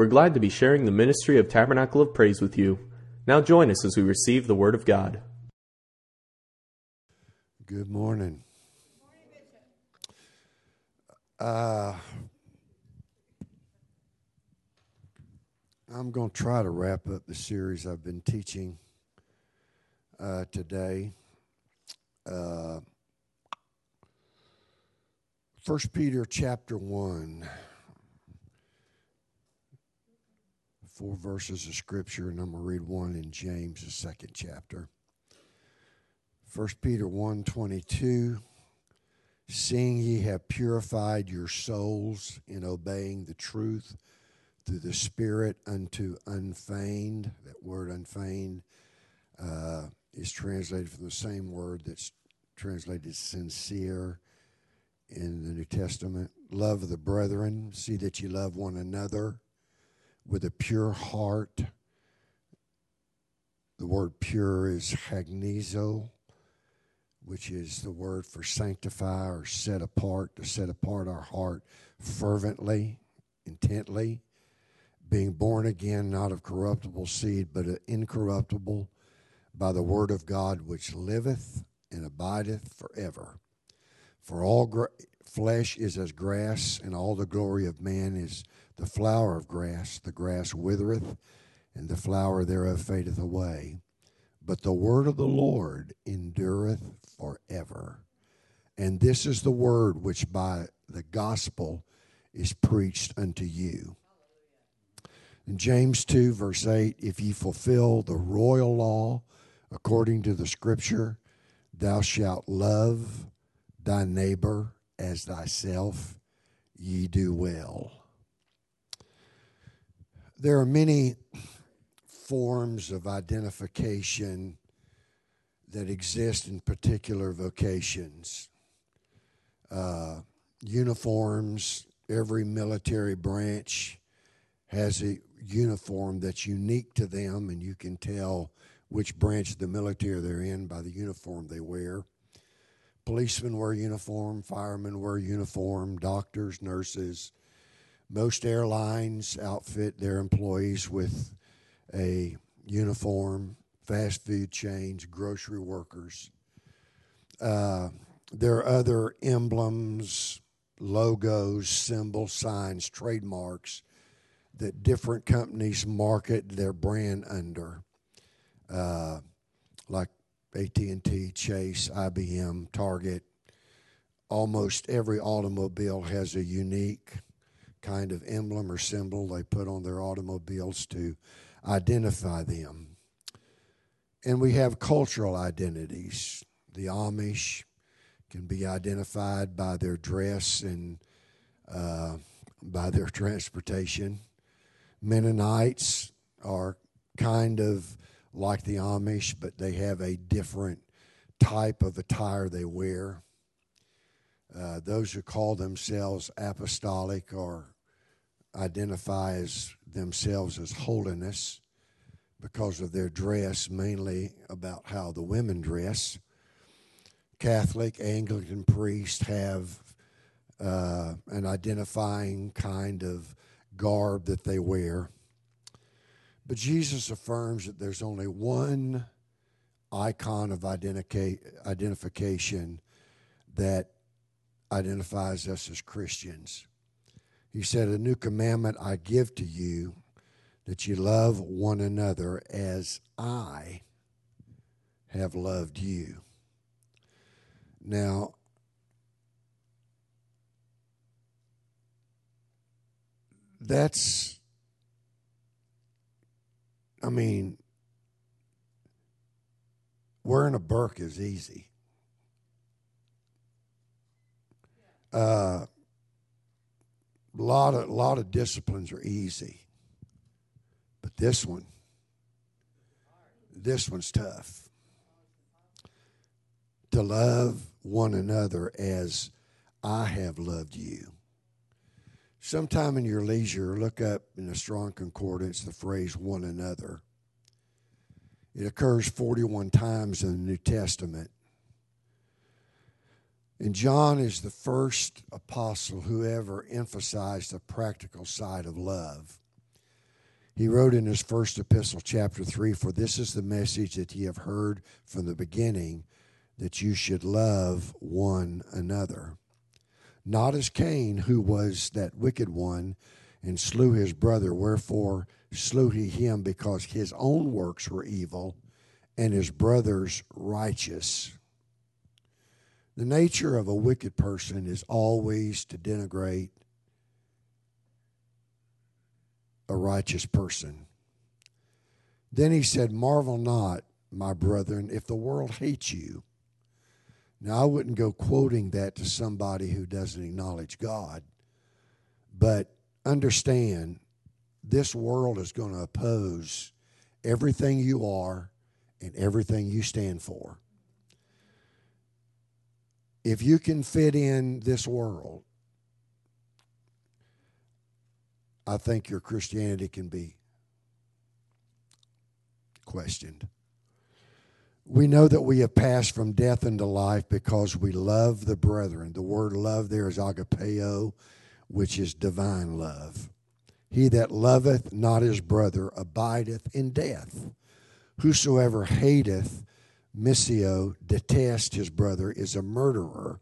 We're glad to be sharing the ministry of Tabernacle of Praise with you. Now join us as we receive the Word of God. Good morning. Uh, I'm going to try to wrap up the series I've been teaching uh, today. Uh, First Peter chapter one, four verses of scripture, and I'm going to read one in James, the second chapter. First Peter 1 22, seeing ye have purified your souls in obeying the truth through the Spirit unto unfeigned. That word unfeigned uh, is translated from the same word that's translated sincere in the New Testament. Love the brethren. See that you love one another with a pure heart. The word pure is hagnizo, which is the word for sanctify or set apart, to set apart our heart fervently, intently, being born again, not of corruptible seed, but incorruptible, by the word of God, which liveth and abideth forever. For all gra- flesh is as grass, and all the glory of man is the flower of grass. The grass withereth, and the flower thereof fadeth away. But the word of the Lord endureth forever. And this is the word which by the gospel is preached unto you. In James 2, verse 8, if ye fulfill the royal law according to the scripture, thou shalt love thy neighbor as thyself, ye do well. There are many forms of identification that exist in particular vocations. Uh, uniforms, every military branch has a uniform that's unique to them, and you can tell which branch of the military they're in by the uniform they wear. Policemen wear uniform, firemen wear uniform, doctors, nurses. Most airlines outfit their employees with a uniform, fast food chains, grocery workers. Uh, there are other emblems, logos, symbols, signs, trademarks that different companies market their brand under, uh, like AT&T, Chase, IBM, Target. Almost every automobile has a unique kind of emblem or symbol they put on their automobiles to identify them. And we have cultural identities. The Amish can be identified by their dress and uh, by their transportation. Mennonites are kind of like the Amish, but they have a different type of attire they wear. Uh, those who call themselves apostolic or identify as themselves as holiness because of their dress, mainly about how the women dress. Catholic, Anglican priests have uh, an identifying kind of garb that they wear. But Jesus affirms that there's only one icon of identification that identifies us as Christians. He said, A new commandment I give to you that you love one another as I have loved you. Now, that's I mean, wearing a burk is easy. Uh, a lot of lot of disciplines are easy, but this one, this one's tough. To love one another as I have loved you. Sometime in your leisure, look up in the Strong Concordance the phrase one another. It occurs 41 times in the New Testament. And John is the first apostle who ever emphasized the practical side of love. He wrote in his first epistle, chapter 3 For this is the message that ye have heard from the beginning, that you should love one another. Not as Cain, who was that wicked one, and slew his brother, wherefore slew he him because his own works were evil and his brother's righteous. The nature of a wicked person is always to denigrate a righteous person. Then he said, Marvel not, my brethren, if the world hates you. Now, I wouldn't go quoting that to somebody who doesn't acknowledge God, but understand this world is going to oppose everything you are and everything you stand for. If you can fit in this world, I think your Christianity can be questioned. We know that we have passed from death into life because we love the brethren. The word love there is agapeo, which is divine love. He that loveth not his brother abideth in death. Whosoever hateth miseo, detest his brother, is a murderer.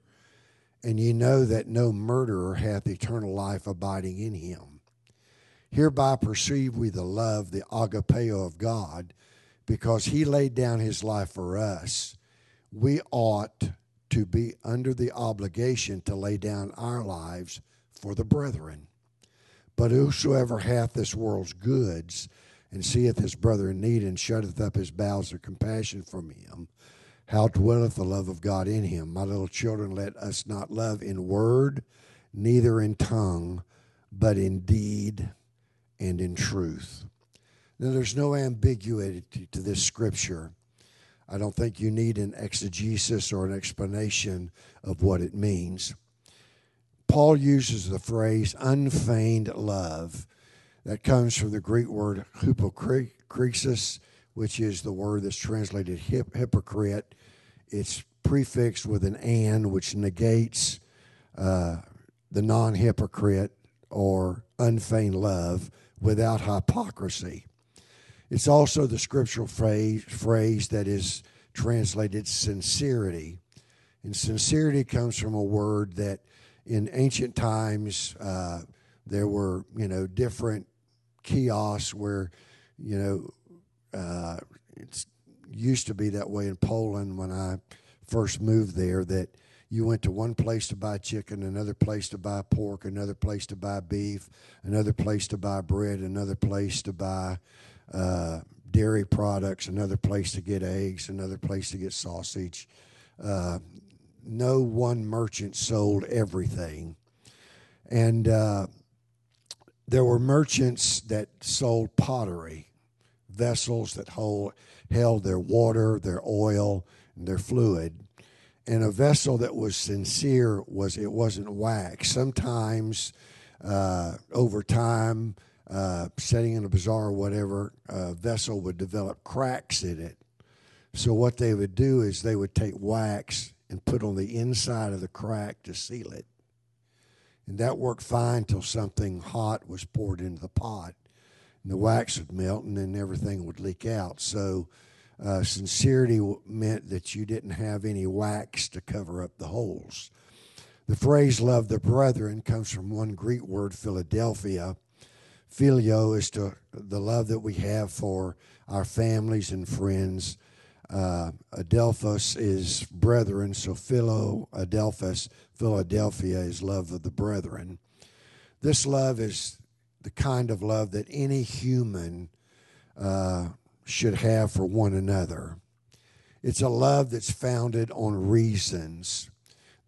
And ye know that no murderer hath eternal life abiding in him. Hereby perceive we the love, the agapeo of God, because he laid down his life for us. We ought to be under the obligation to lay down our lives for the brethren. But whosoever hath this world's goods and seeth his brother in need and shutteth up his bowels of compassion from him, how dwelleth the love of God in him? My little children, let us not love in word, neither in tongue, but in deed and in truth. Now, there's no ambiguity to this scripture. I don't think you need an exegesis or an explanation of what it means. Paul uses the phrase unfeigned love. That comes from the Greek word hypokrisis, which is the word that's translated hip, hypocrite. It's prefixed with an and, which negates uh, the non hypocrite or unfeigned love without hypocrisy. It's also the scriptural phrase, phrase that is translated sincerity. And sincerity comes from a word that in ancient times uh, there were, you know, different kiosks where, you know, uh, it used to be that way in Poland when I first moved there that you went to one place to buy chicken, another place to buy pork, another place to buy beef, another place to buy bread, another place to buy uh, dairy products, another place to get eggs, another place to get sausage. Uh, no one merchant sold everything. And uh, there were merchants that sold pottery, vessels that hold, held their water, their oil, and their fluid. And a vessel that was sincere was it wasn't wax. Sometimes, uh, over time, uh, setting in a bazaar or whatever, a vessel would develop cracks in it. So what they would do is they would take wax and put on the inside of the crack to seal it. And that worked fine till something hot was poured into the pot. And the wax would melt and then everything would leak out. So uh, sincerity meant that you didn't have any wax to cover up the holes. The phrase love the brethren comes from one Greek word, Philadelphia, Phileo is to the love that we have for our families and friends. Uh, Adelphos is brethren, so Philo Adelphos, Philadelphia is love of the brethren. This love is the kind of love that any human uh, should have for one another. It's a love that's founded on reasons.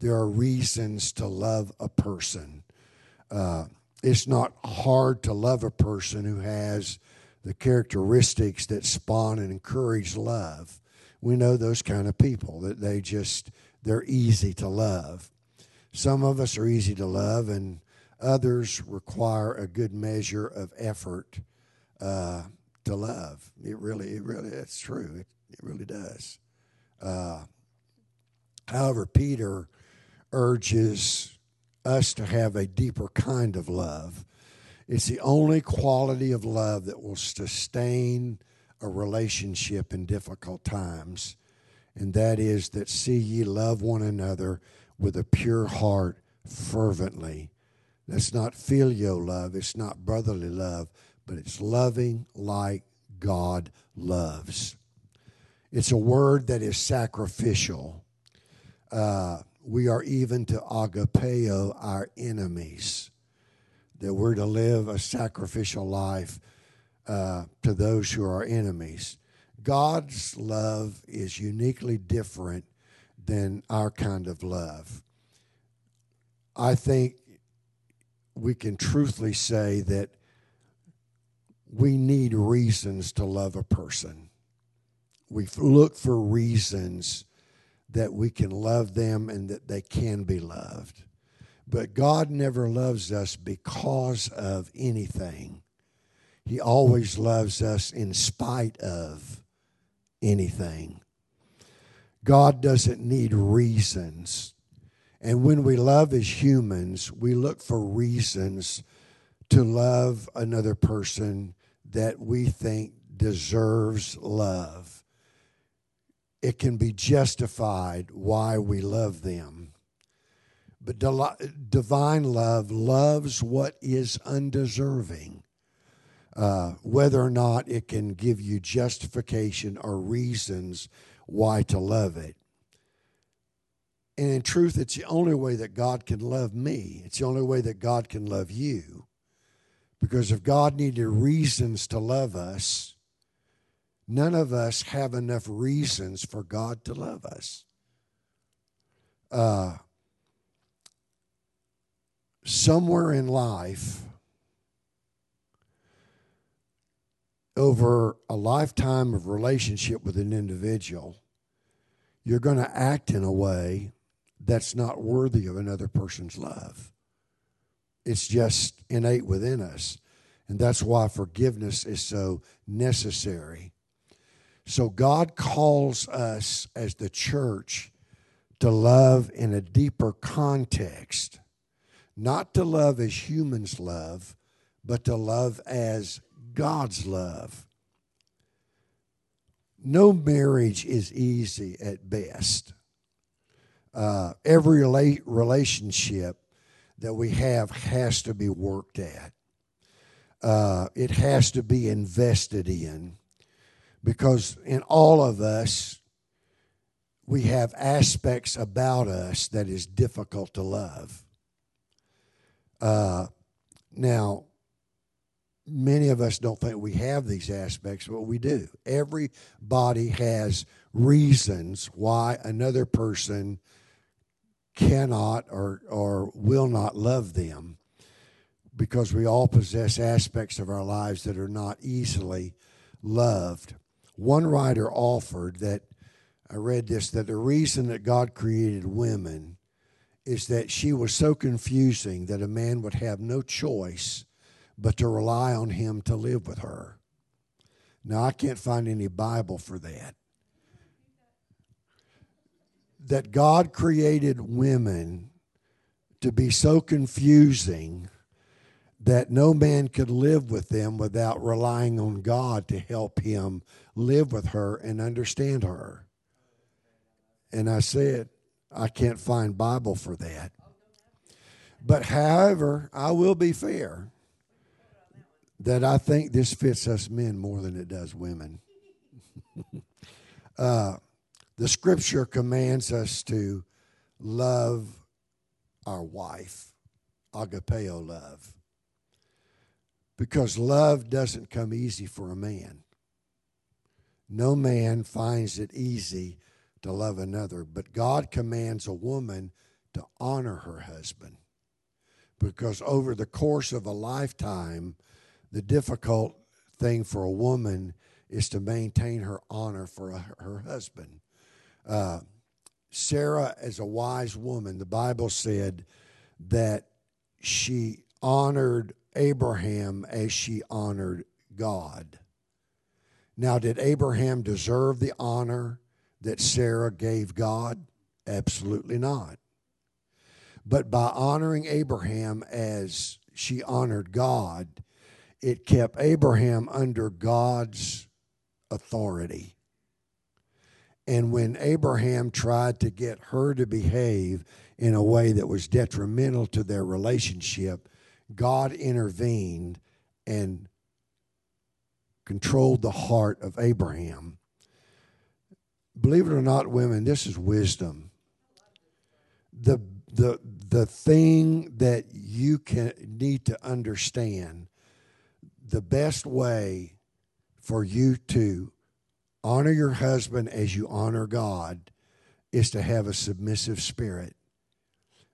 There are reasons to love a person. Uh, it's not hard to love a person who has the characteristics that spawn and encourage love. We know those kind of people that they just they're easy to love. Some of us are easy to love, and others require a good measure of effort uh, to love. It really, it really, it's true. It, it really does. Uh, however, Peter urges us to have a deeper kind of love. It's the only quality of love that will sustain a relationship in difficult times, and that is that see ye love one another with a pure heart fervently. That's not filial love, it's not brotherly love, but it's loving like God loves. It's a word that is sacrificial. Uh, we are even to agapeo our enemies, that we're to live a sacrificial life uh, to those who are enemies. God's love is uniquely different than our kind of love. I think we can truthfully say that we need reasons to love a person. We look for reasons that we can love them and that they can be loved. But God never loves us because of anything. He always loves us in spite of anything. God doesn't need reasons. And when we love as humans, we look for reasons to love another person that we think deserves love. It can be justified why we love them. But divine love loves what is undeserving. Uh, whether or not it can give you justification or reasons why to love it. And in truth, it's the only way that God can love me. It's the only way that God can love you. Because if God needed reasons to love us, none of us have enough reasons for God to love us. Uh, somewhere in life, over a lifetime of relationship with an individual, you're going to act in a way that's not worthy of another person's love. It's just innate within us. And that's why forgiveness is so necessary. So God calls us as the church to love in a deeper context, not to love as humans love, but to love as God's love. No marriage is easy at best. Uh, every rela- relationship that we have has to be worked at. Uh, it has to be invested in because in all of us, we have aspects about us that is difficult to love. Uh, now, many of us don't think we have these aspects, but we do. Everybody has reasons why another person cannot or, or will not love them because we all possess aspects of our lives that are not easily loved. One writer offered that I read this that the reason that God created women is that she was so confusing that a man would have no choice but to rely on him to live with her. Now, I can't find any Bible for that. That God created women to be so confusing that no man could live with them without relying on God to help him live with her and understand her. And I said, I can't find Bible for that. But however, I will be fair that I think this fits us men more than it does women. uh, the scripture commands us to love our wife, agapeo love, because love doesn't come easy for a man. No man finds it easy to love another, but God commands a woman to honor her husband because over the course of a lifetime, the difficult thing for a woman is to maintain her honor for a, her husband. Uh, Sarah, as a wise woman, the Bible said that she honored Abraham as she honored God. Now, did Abraham deserve the honor that Sarah gave God? Absolutely not. But by honoring Abraham as she honored God, it kept Abraham under God's authority. And when Abraham tried to get her to behave in a way that was detrimental to their relationship, God intervened and controlled the heart of Abraham. Believe it or not, women, this is wisdom. The, the, the thing that you can need to understand the best way for you to honor your husband as you honor God is to have a submissive spirit.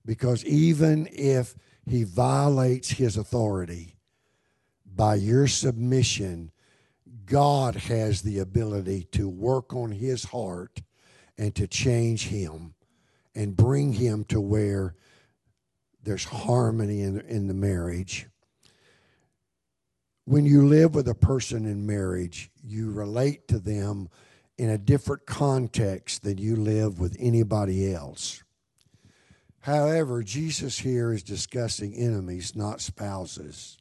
Because even if he violates his authority, by your submission, God has the ability to work on his heart and to change him and bring him to where there's harmony in, in the marriage. When you live with a person in marriage, you relate to them in a different context than you live with anybody else. However, Jesus here is discussing enemies, not spouses,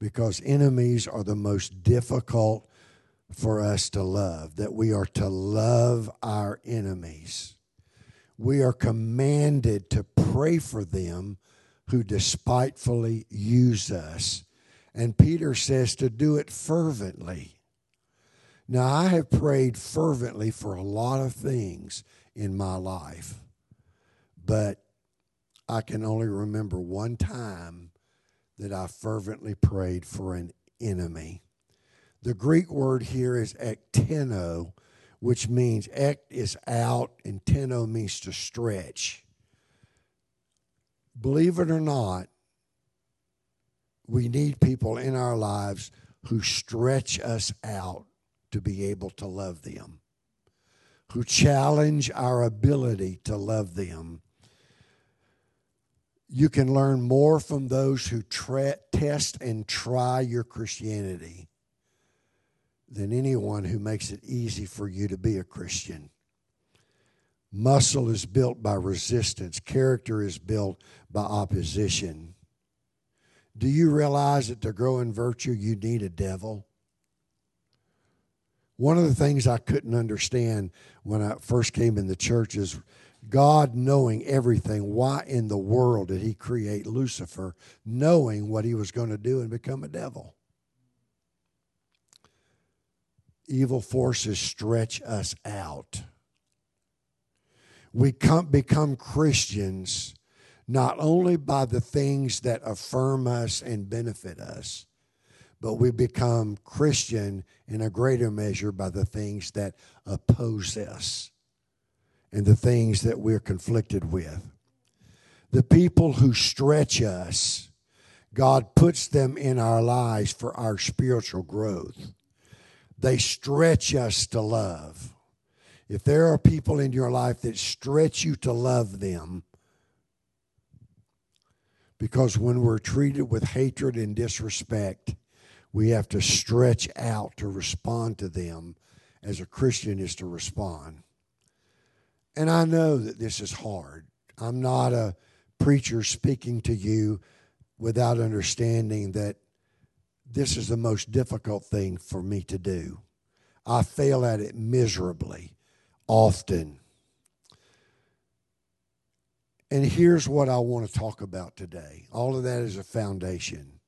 because enemies are the most difficult for us to love, that we are to love our enemies. We are commanded to pray for them who despitefully use us. And Peter says to do it fervently. Now, I have prayed fervently for a lot of things in my life, but I can only remember one time that I fervently prayed for an enemy. The Greek word here is ekteno, which means ect is out and teno means to stretch. Believe it or not, we need people in our lives who stretch us out to be able to love them, who challenge our ability to love them. You can learn more from those who tra- test and try your Christianity than anyone who makes it easy for you to be a Christian. Muscle is built by resistance, character is built by opposition. Do you realize that to grow in virtue, you need a devil? One of the things I couldn't understand when I first came in the church is God knowing everything. Why in the world did He create Lucifer, knowing what he was going to do and become a devil? evil forces stretch us out. We come, become Christians not only by the things that affirm us and benefit us, but we become Christian in a greater measure by the things that oppose us and the things that we're conflicted with. The people who stretch us, God puts them in our lives for our spiritual growth. They stretch us to love. If there are people in your life that stretch you to love them, because when we're treated with hatred and disrespect, we have to stretch out to respond to them as a Christian is to respond. And I know that this is hard. I'm not a preacher speaking to you without understanding that this is the most difficult thing for me to do. I fail at it miserably, often. And here's what I want to talk about today. All of that is a foundation.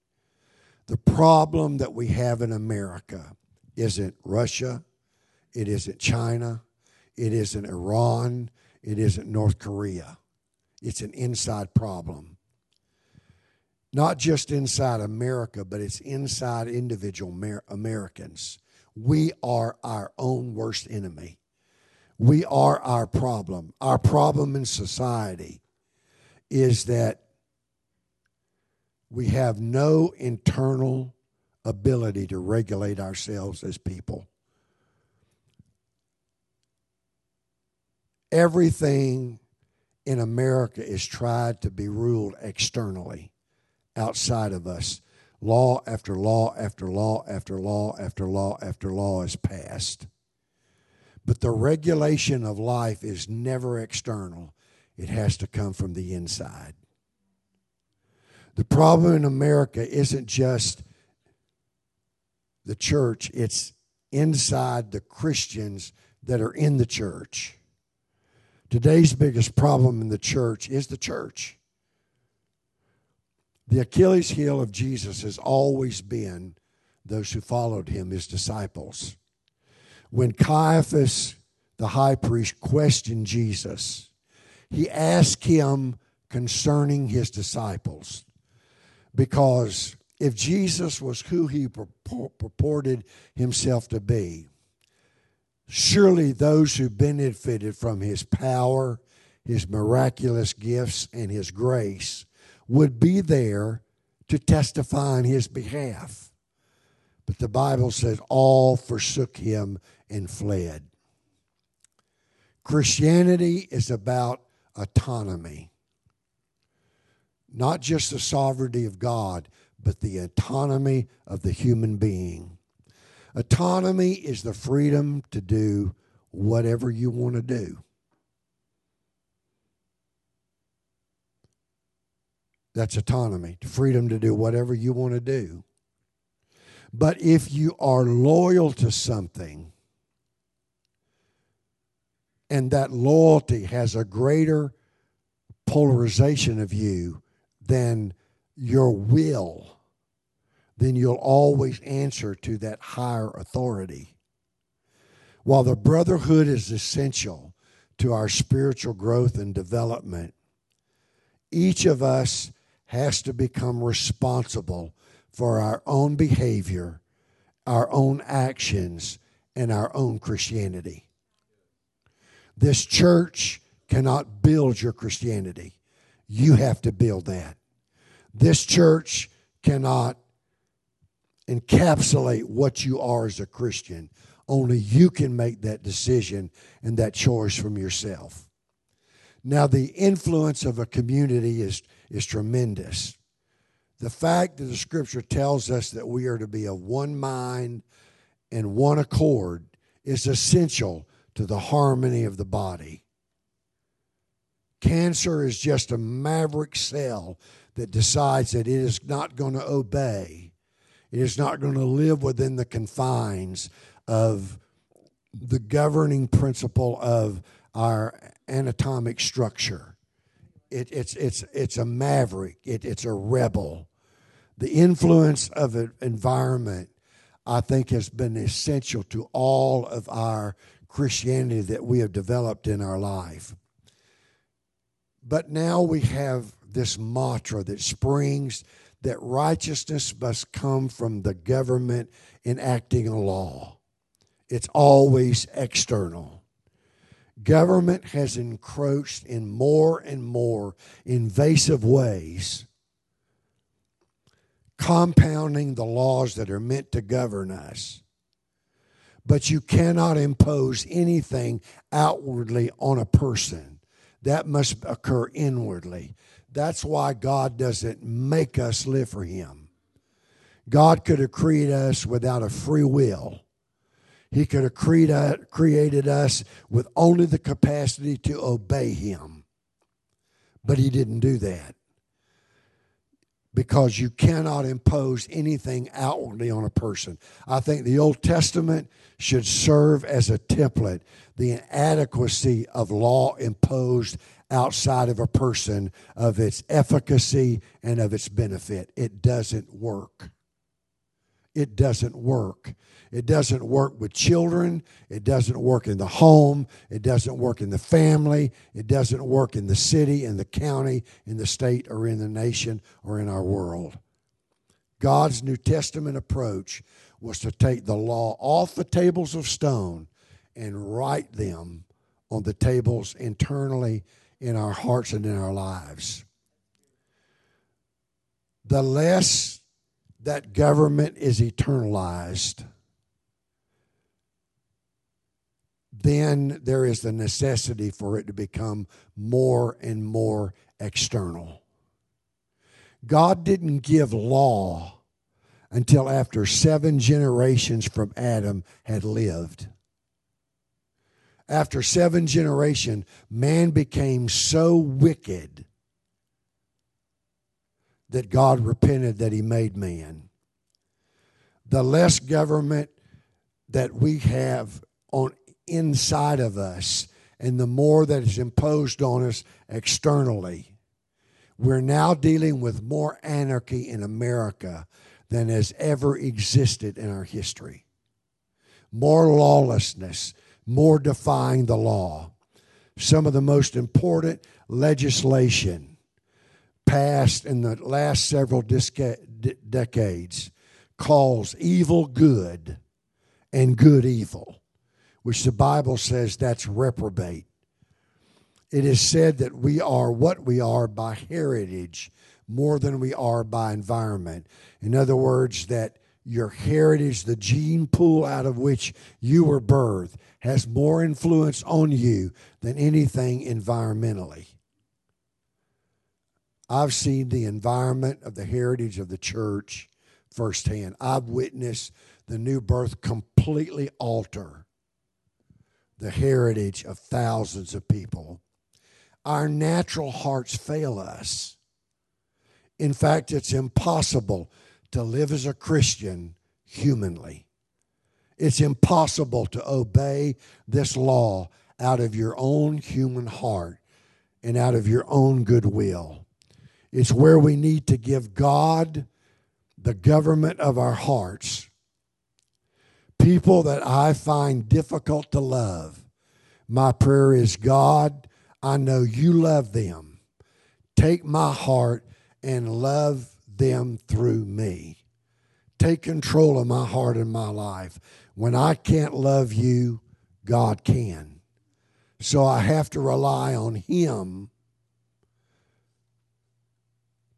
The problem that we have in America isn't Russia, it isn't China, it isn't Iran, it isn't North Korea. It's an inside problem not just inside America, but it's inside individual Amer- Americans. We are our own worst enemy. We are our problem. Our problem in society is that we have no internal ability to regulate ourselves as people. Everything in America is tried to be ruled externally outside of us. Law after law after law after law after law after law is passed. But the regulation of life is never external, it has to come from the inside. The problem in America isn't just the church, it's inside the Christians that are in the church. Today's biggest problem in the church is the church. The Achilles heel of Jesus has always been those who followed him, his disciples. When Caiaphas, the high priest, questioned Jesus, he asked him concerning his disciples. Because if Jesus was who he purported himself to be, surely those who benefited from his power, his miraculous gifts, and his grace would be there to testify on his behalf. But the Bible says all forsook him and fled. Christianity is about autonomy, not just the sovereignty of God, but the autonomy of the human being. Autonomy is the freedom to do whatever you want to do. That's autonomy, freedom to do whatever you want to do. But if you are loyal to something, and that loyalty has a greater polarization of you than your will, then you'll always answer to that higher authority. While the brotherhood is essential to our spiritual growth and development, each of us has to become responsible for our own behavior, our own actions, and our own Christianity. This church cannot build your Christianity. You have to build that. This church cannot encapsulate what you are as a Christian. Only you can make that decision and that choice from yourself. Now, the influence of a community is is tremendous. The fact that the scripture tells us that we are to be of one mind and one accord is essential to the harmony of the body. Cancer is just a maverick cell that decides that it is not going to obey. It is not going to live within the confines of the governing principle of our anatomic structure it, it's it's it's a maverick. It, it's a rebel. The influence of an environment, I think, has been essential to all of our Christianity that we have developed in our life. But now we have this mantra that springs that righteousness must come from the government enacting a law. It's always external. Government has encroached in more and more invasive ways, compounding the laws that are meant to govern us. But you cannot impose anything outwardly on a person. That must occur inwardly. That's why God doesn't make us live for Him. God could have created us without a free will he could have uh, created us with only the capacity to obey Him. But He didn't do that. Because you cannot impose anything outwardly on a person. I think the Old Testament should serve as a template. The inadequacy of law imposed outside of a person, of its efficacy and of its benefit. It doesn't work. It doesn't work. It doesn't work with children. It doesn't work in the home. It doesn't work in the family. It doesn't work in the city, in the county, in the state, or in the nation, or in our world. God's New Testament approach was to take the law off the tables of stone and write them on the tables internally in our hearts and in our lives. The less that government is eternalized, then there is the necessity for it to become more and more external. God didn't give law until after seven generations from Adam had lived. After seven generations, man became so wicked that God repented that he made man. The less government that we have on inside of us and the more that is imposed on us externally. We're now dealing with more anarchy in America than has ever existed in our history. More lawlessness, more defying the law. Some of the most important legislation passed in the last several decades calls evil good and good evil, which the Bible says that's reprobate. It is said that we are what we are by heritage more than we are by environment. In other words, that your heritage, the gene pool out of which you were birthed, has more influence on you than anything environmentally. I've seen the environment of the heritage of the church firsthand. I've witnessed the new birth completely alter the heritage of thousands of people. Our natural hearts fail us. In fact, it's impossible to live as a Christian humanly. It's impossible to obey this law out of your own human heart and out of your own goodwill. It's where we need to give God the government of our hearts. People that I find difficult to love, my prayer is God, I know you love them. Take my heart and love them through me. Take control of my heart and my life. When I can't love you, God can. So I have to rely on Him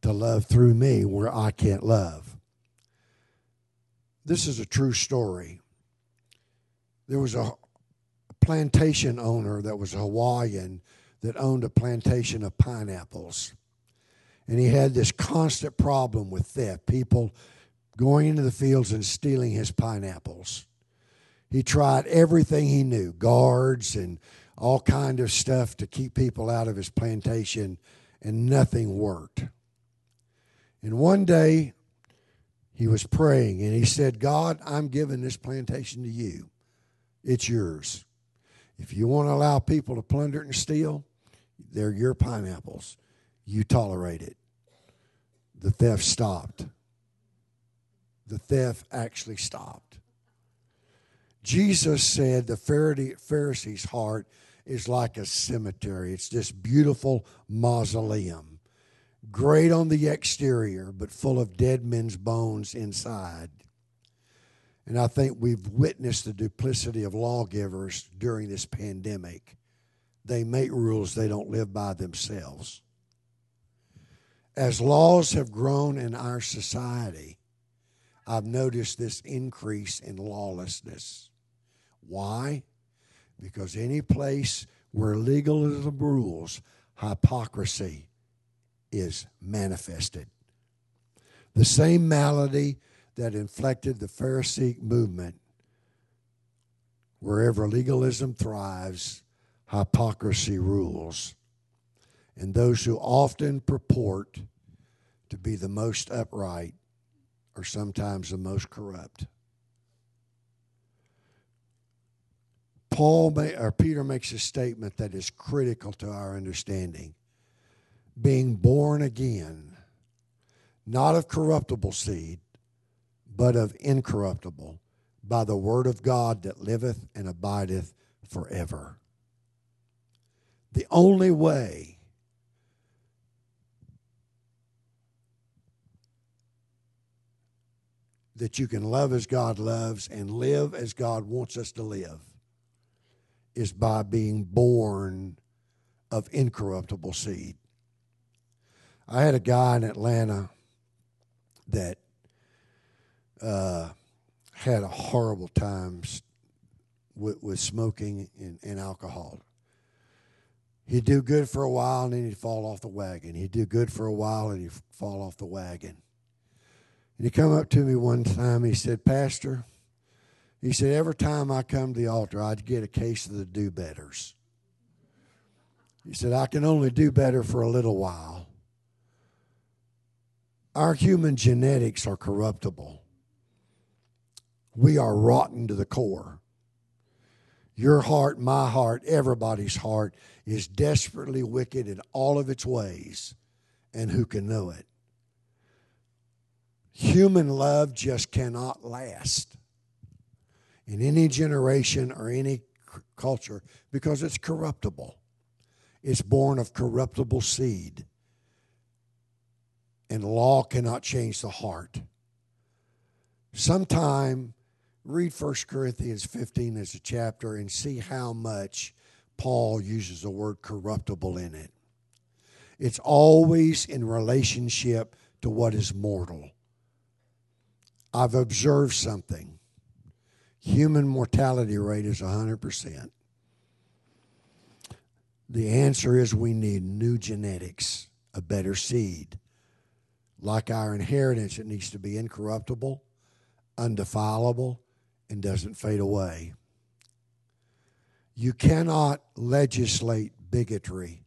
to love through me where I can't love. This is a true story. There was a plantation owner that was a Hawaiian that owned a plantation of pineapples. And he had this constant problem with theft people going into the fields and stealing his pineapples. He tried everything he knew guards and all kind of stuff to keep people out of his plantation, and nothing worked. And one day, he was praying and he said, God, I'm giving this plantation to you. It's yours. If you want to allow people to plunder and steal, they're your pineapples. You tolerate it. The theft stopped. The theft actually stopped. Jesus said the Pharisee's heart is like a cemetery. It's this beautiful mausoleum, great on the exterior, but full of dead men's bones inside. And I think we've witnessed the duplicity of lawgivers during this pandemic. They make rules they don't live by themselves. As laws have grown in our society, I've noticed this increase in lawlessness. Why? Because any place where legalism rules, hypocrisy is manifested. The same malady that inflected the Pharisee movement. Wherever legalism thrives, hypocrisy rules. And those who often purport to be the most upright are sometimes the most corrupt. Paul may, or Peter makes a statement that is critical to our understanding. Being born again, not of corruptible seed, but of incorruptible, by the word of God that liveth and abideth forever. The only way that you can love as God loves and live as God wants us to live is by being born of incorruptible seed. I had a guy in Atlanta that uh, had a horrible time with, with smoking and, and alcohol. He'd do good for a while and then he'd fall off the wagon. He'd do good for a while and he'd fall off the wagon. And he come up to me one time. He said, Pastor, he said, every time I come to the altar, I'd get a case of the do betters. He said, I can only do better for a little while. Our human genetics are corruptible. We are rotten to the core. Your heart, my heart, everybody's heart is desperately wicked in all of its ways. And who can know it? Human love just cannot last in any generation or any culture because it's corruptible. It's born of corruptible seed. And law cannot change the heart. Sometime read 1 Corinthians 15 as a chapter and see how much Paul uses the word corruptible in it. It's always in relationship to what is mortal. I've observed something. Human mortality rate is 100%. The answer is we need new genetics, a better seed. Like our inheritance, it needs to be incorruptible, undefilable, and doesn't fade away. You cannot legislate bigotry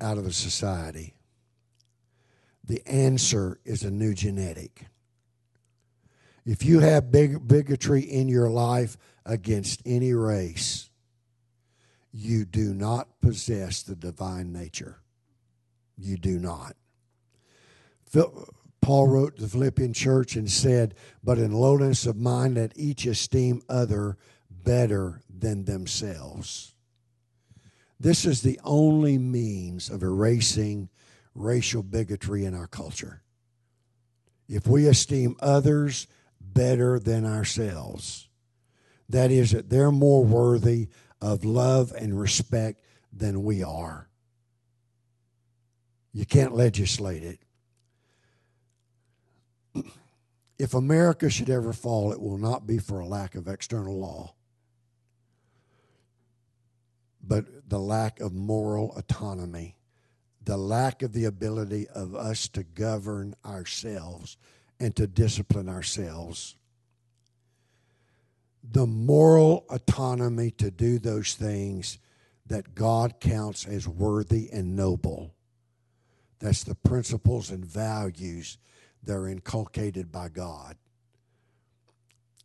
out of a society. The answer is a new genetic. If you have big, bigotry in your life against any race, you do not possess the divine nature. You do not. Paul wrote to the Philippian church and said, But in lowliness of mind, let each esteem other better than themselves. This is the only means of erasing racial bigotry in our culture. If we esteem others better than ourselves. That is, that they're more worthy of love and respect than we are. You can't legislate it. If America should ever fall, it will not be for a lack of external law, but the lack of moral autonomy, the lack of the ability of us to govern ourselves and to discipline ourselves. The moral autonomy to do those things that God counts as worthy and noble. That's the principles and values that are inculcated by God.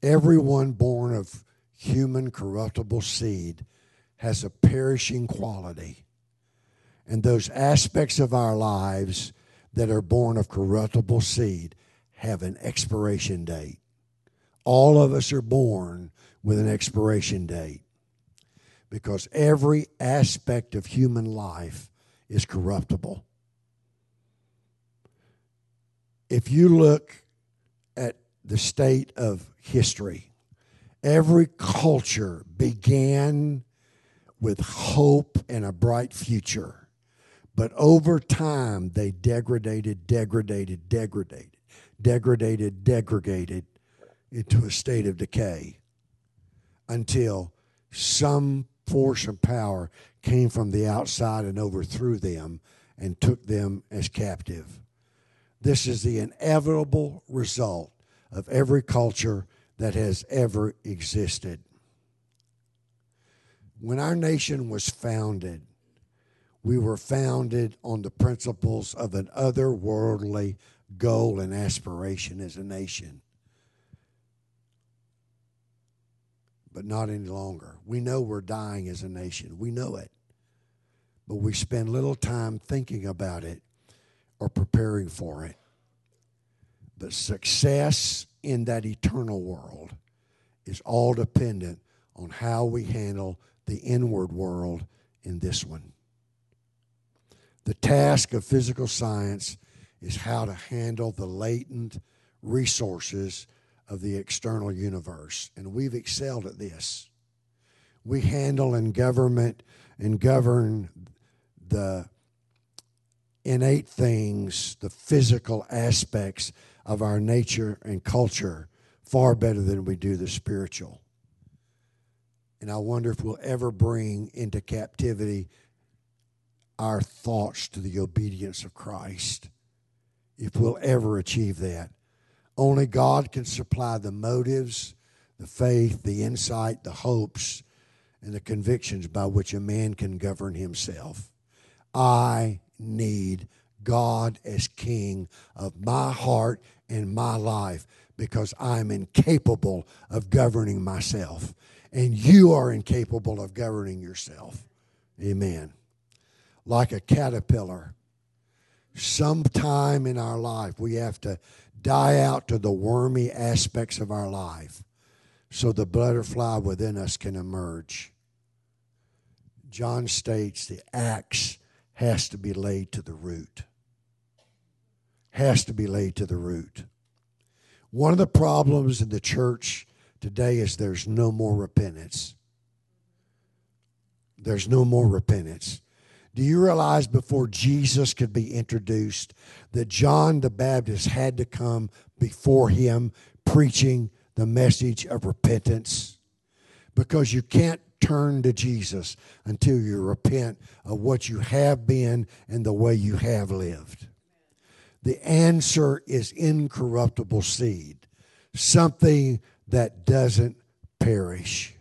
Everyone born of human corruptible seed has a perishing quality. And those aspects of our lives that are born of corruptible seed have an expiration date. All of us are born with an expiration date because every aspect of human life is corruptible. If you look at the state of history, every culture began with hope and a bright future. But over time, they degraded, degraded, degraded degraded, degraded into a state of decay until some force and power came from the outside and overthrew them and took them as captive. This is the inevitable result of every culture that has ever existed. When our nation was founded, we were founded on the principles of an otherworldly goal and aspiration as a nation. But not any longer. We know we're dying as a nation. We know it. But we spend little time thinking about it or preparing for it. But success in that eternal world is all dependent on how we handle the inward world in this one. The task of physical science is how to handle the latent resources of the external universe. And we've excelled at this. We handle in government and govern the innate things, the physical aspects of our nature and culture far better than we do the spiritual. And I wonder if we'll ever bring into captivity our thoughts to the obedience of Christ if we'll ever achieve that. Only God can supply the motives, the faith, the insight, the hopes, and the convictions by which a man can govern himself. I need God as king of my heart and my life because I'm incapable of governing myself. And you are incapable of governing yourself. Amen. Like a caterpillar, sometime in our life we have to die out to the wormy aspects of our life so the butterfly within us can emerge. John states the axe has to be laid to the root. Has to be laid to the root. One of the problems in the church today is there's no more repentance. There's no more repentance. Do you realize before Jesus could be introduced that John the Baptist had to come before him preaching the message of repentance? Because you can't turn to Jesus until you repent of what you have been and the way you have lived. The answer is incorruptible seed, something that doesn't perish.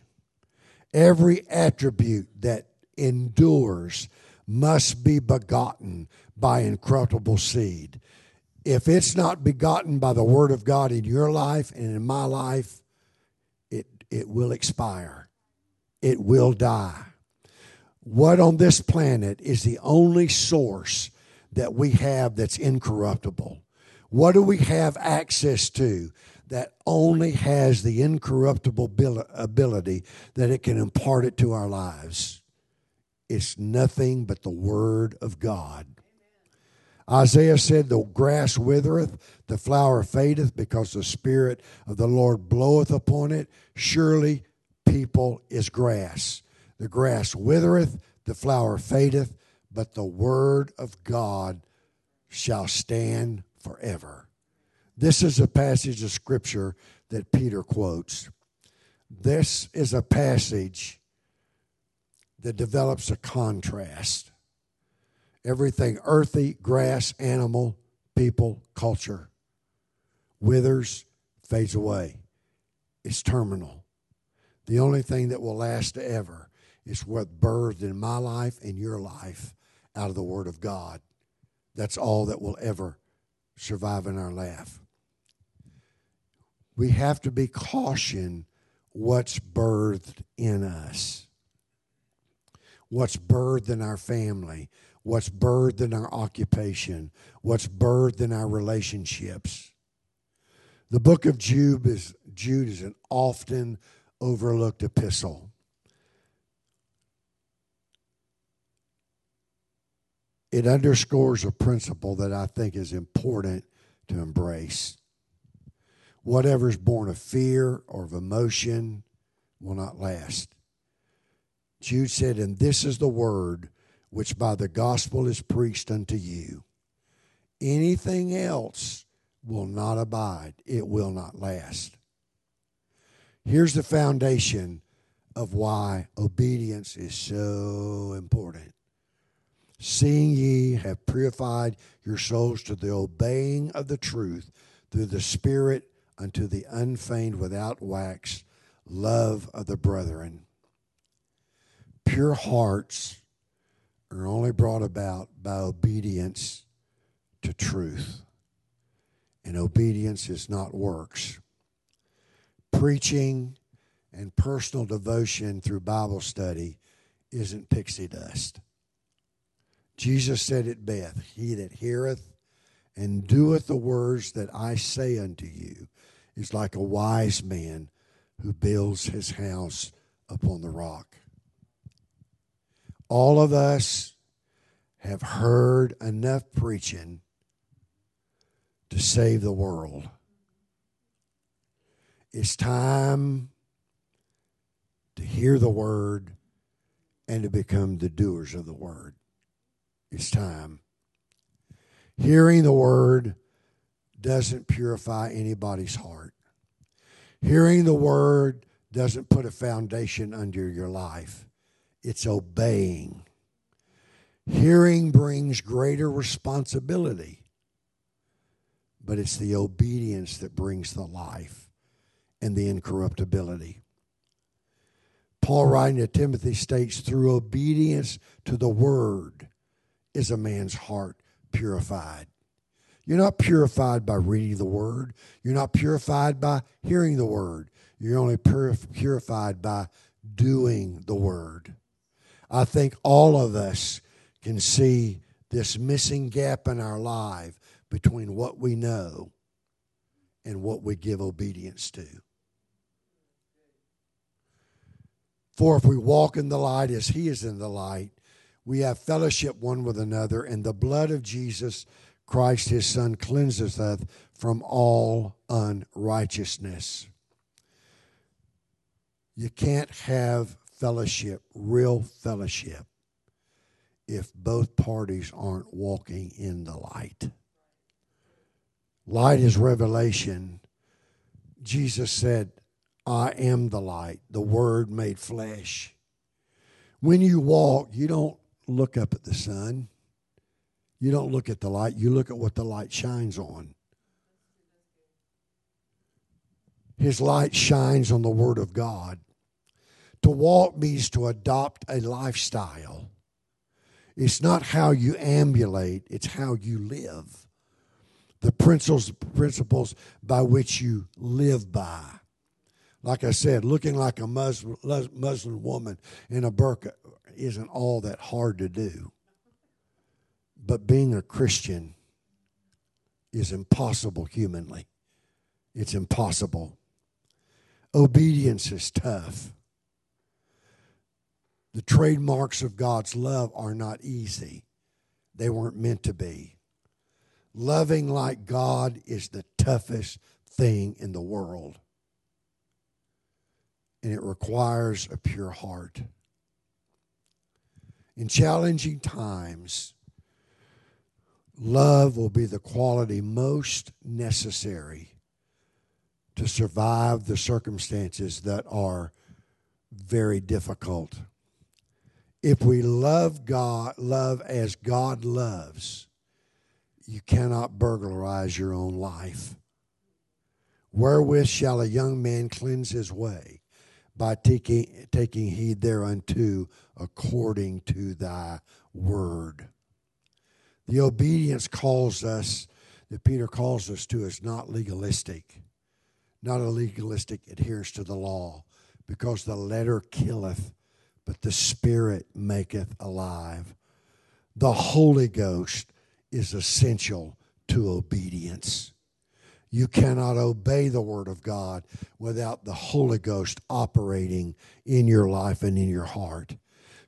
Every attribute that endures must be begotten by incorruptible seed. If it's not begotten by the word of God in your life and in my life, it, it will expire. It will die. What on this planet is the only source that we have that's incorruptible? What do we have access to that only has the incorruptible ability that it can impart it to our lives? It's nothing but the Word of God. Isaiah said, The grass withereth, the flower fadeth, because the Spirit of the Lord bloweth upon it. Surely people is grass. The grass withereth, the flower fadeth, but the Word of God shall stand forever. This is a passage of Scripture that Peter quotes. This is a passage that develops a contrast. Everything earthy, grass, animal, people, culture withers, fades away. It's terminal. The only thing that will last ever is what birthed in my life and your life out of the Word of God. That's all that will ever survive in our life. We have to be caution what's birthed in us what's birthed in our family, what's birthed in our occupation, what's birthed in our relationships. The book of Jude is, Jude is an often overlooked epistle. It underscores a principle that I think is important to embrace. Whatever is born of fear or of emotion will not last. Jude said, And this is the word which by the gospel is preached unto you. Anything else will not abide, it will not last. Here's the foundation of why obedience is so important. Seeing ye have purified your souls to the obeying of the truth through the Spirit unto the unfeigned without wax love of the brethren pure hearts are only brought about by obedience to truth. And obedience is not works. Preaching and personal devotion through Bible study isn't pixie dust. Jesus said it best He that heareth and doeth the words that I say unto you is like a wise man who builds his house upon the rock. All of us have heard enough preaching to save the world. It's time to hear the word and to become the doers of the word. It's time. Hearing the word doesn't purify anybody's heart. Hearing the word doesn't put a foundation under your life it's obeying. Hearing brings greater responsibility, but it's the obedience that brings the life and the incorruptibility. Paul, writing to Timothy, states through obedience to the word is a man's heart purified. You're not purified by reading the word. You're not purified by hearing the word. You're only purified by doing the word. I think all of us can see this missing gap in our life between what we know and what we give obedience to. For if we walk in the light as he is in the light, we have fellowship one with another, and the blood of Jesus Christ his Son cleanseth us from all unrighteousness. You can't have fellowship, real fellowship, if both parties aren't walking in the light. Light is revelation. Jesus said, I am the light, the Word made flesh. When you walk, you don't look up at the sun. You don't look at the light, you look at what the light shines on. His light shines on the Word of God. To walk means to adopt a lifestyle. It's not how you ambulate, it's how you live. The principles, principles by which you live by. Like I said, looking like a Muslim, Muslim woman in a burqa isn't all that hard to do. But being a Christian is impossible humanly. It's impossible. Obedience is tough. The trademarks of God's love are not easy, they weren't meant to be. Loving like God is the toughest thing in the world, and it requires a pure heart. In challenging times, love will be the quality most necessary to survive the circumstances that are very difficult if we love God, love as God loves, you cannot burglarize your own life. Wherewith shall a young man cleanse his way? By taking, taking heed thereunto according to thy word. The obedience calls us, that Peter calls us to, is not legalistic, not a legalistic adherence to the law, because the letter killeth but the Spirit maketh alive. The Holy Ghost is essential to obedience. You cannot obey the Word of God without the Holy Ghost operating in your life and in your heart.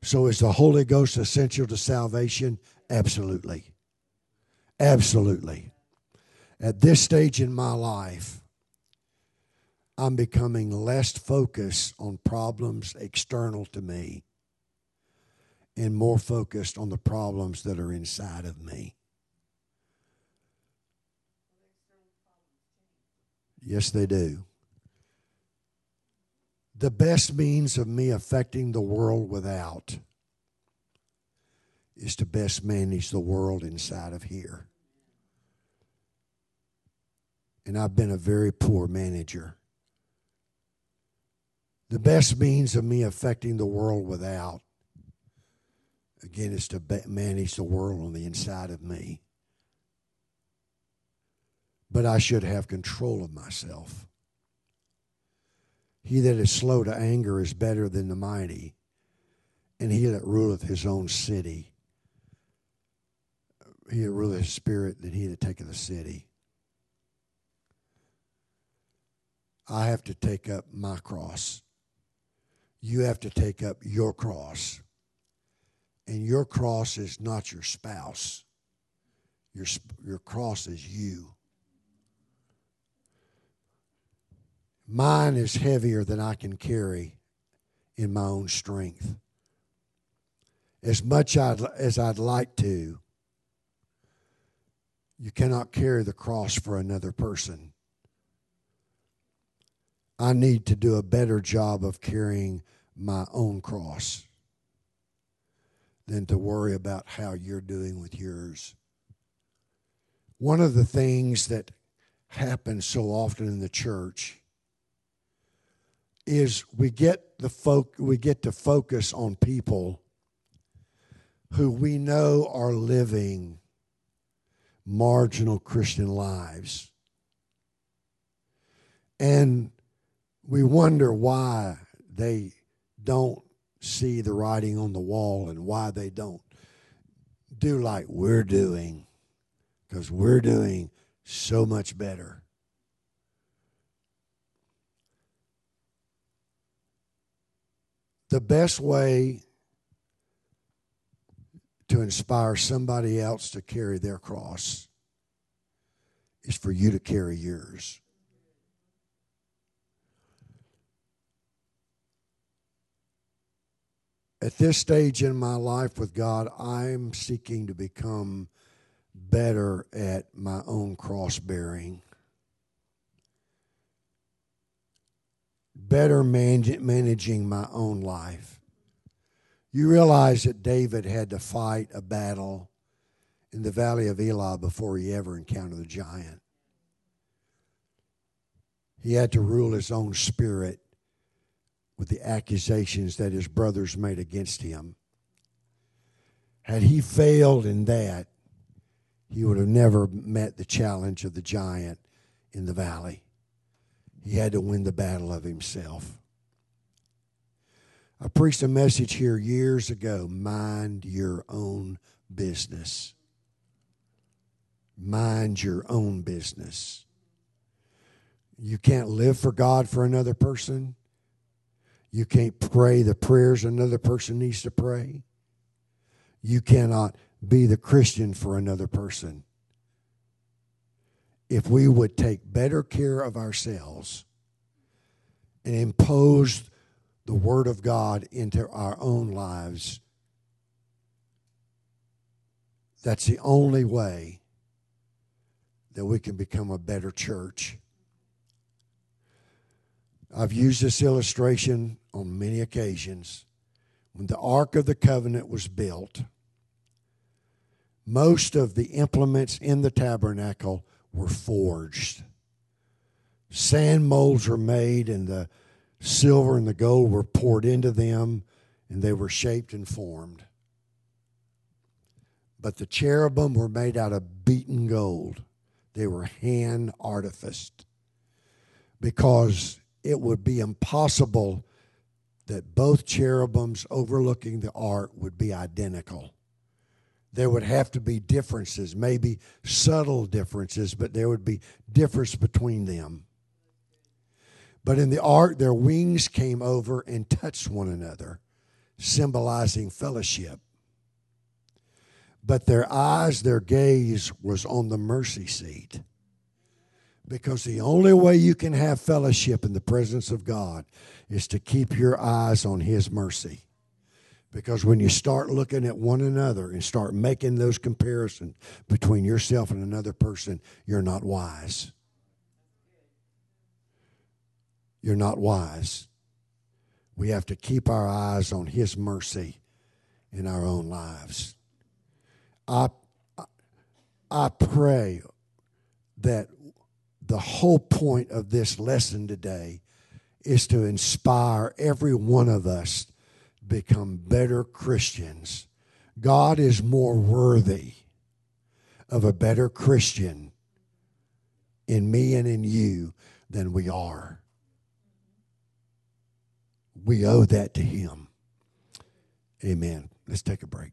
So, is the Holy Ghost essential to salvation? Absolutely. Absolutely. At this stage in my life, I'm becoming less focused on problems external to me and more focused on the problems that are inside of me. Yes, they do. The best means of me affecting the world without is to best manage the world inside of here. And I've been a very poor manager. The best means of me affecting the world without, again, is to manage the world on the inside of me. But I should have control of myself. He that is slow to anger is better than the mighty, and he that ruleth his own city, he that ruleth his spirit than he that taketh the city. I have to take up my cross you have to take up your cross. And your cross is not your spouse, your, your cross is you. Mine is heavier than I can carry in my own strength. As much I'd, as I'd like to, you cannot carry the cross for another person. I need to do a better job of carrying my own cross than to worry about how you're doing with yours. One of the things that happens so often in the church is we get the folk we get to focus on people who we know are living marginal Christian lives. And we wonder why they don't see the writing on the wall and why they don't do like we're doing because we're doing so much better. The best way to inspire somebody else to carry their cross is for you to carry yours. At this stage in my life with God, I'm seeking to become better at my own cross bearing, better man- managing my own life. You realize that David had to fight a battle in the valley of Elah before he ever encountered the giant. He had to rule his own spirit with the accusations that his brothers made against him. Had he failed in that, he would have never met the challenge of the giant in the valley. He had to win the battle of himself. I preached a message here years ago mind your own business. Mind your own business. You can't live for God for another person. You can't pray the prayers another person needs to pray. You cannot be the Christian for another person. If we would take better care of ourselves and impose the Word of God into our own lives, that's the only way that we can become a better church. I've used this illustration on many occasions. When the Ark of the Covenant was built, most of the implements in the tabernacle were forged. Sand molds were made, and the silver and the gold were poured into them, and they were shaped and formed. But the cherubim were made out of beaten gold. They were hand artificed because it would be impossible that both cherubims overlooking the ark would be identical. There would have to be differences, maybe subtle differences, but there would be difference between them. But in the ark, their wings came over and touched one another, symbolizing fellowship. But their eyes, their gaze was on the mercy seat. Because the only way you can have fellowship in the presence of God is to keep your eyes on His mercy. Because when you start looking at one another and start making those comparisons between yourself and another person, you're not wise. You're not wise. We have to keep our eyes on His mercy in our own lives. I, I pray that the whole point of this lesson today is to inspire every one of us become better Christians. God is more worthy of a better Christian in me and in you than we are. We owe that to Him. Amen. Let's take a break.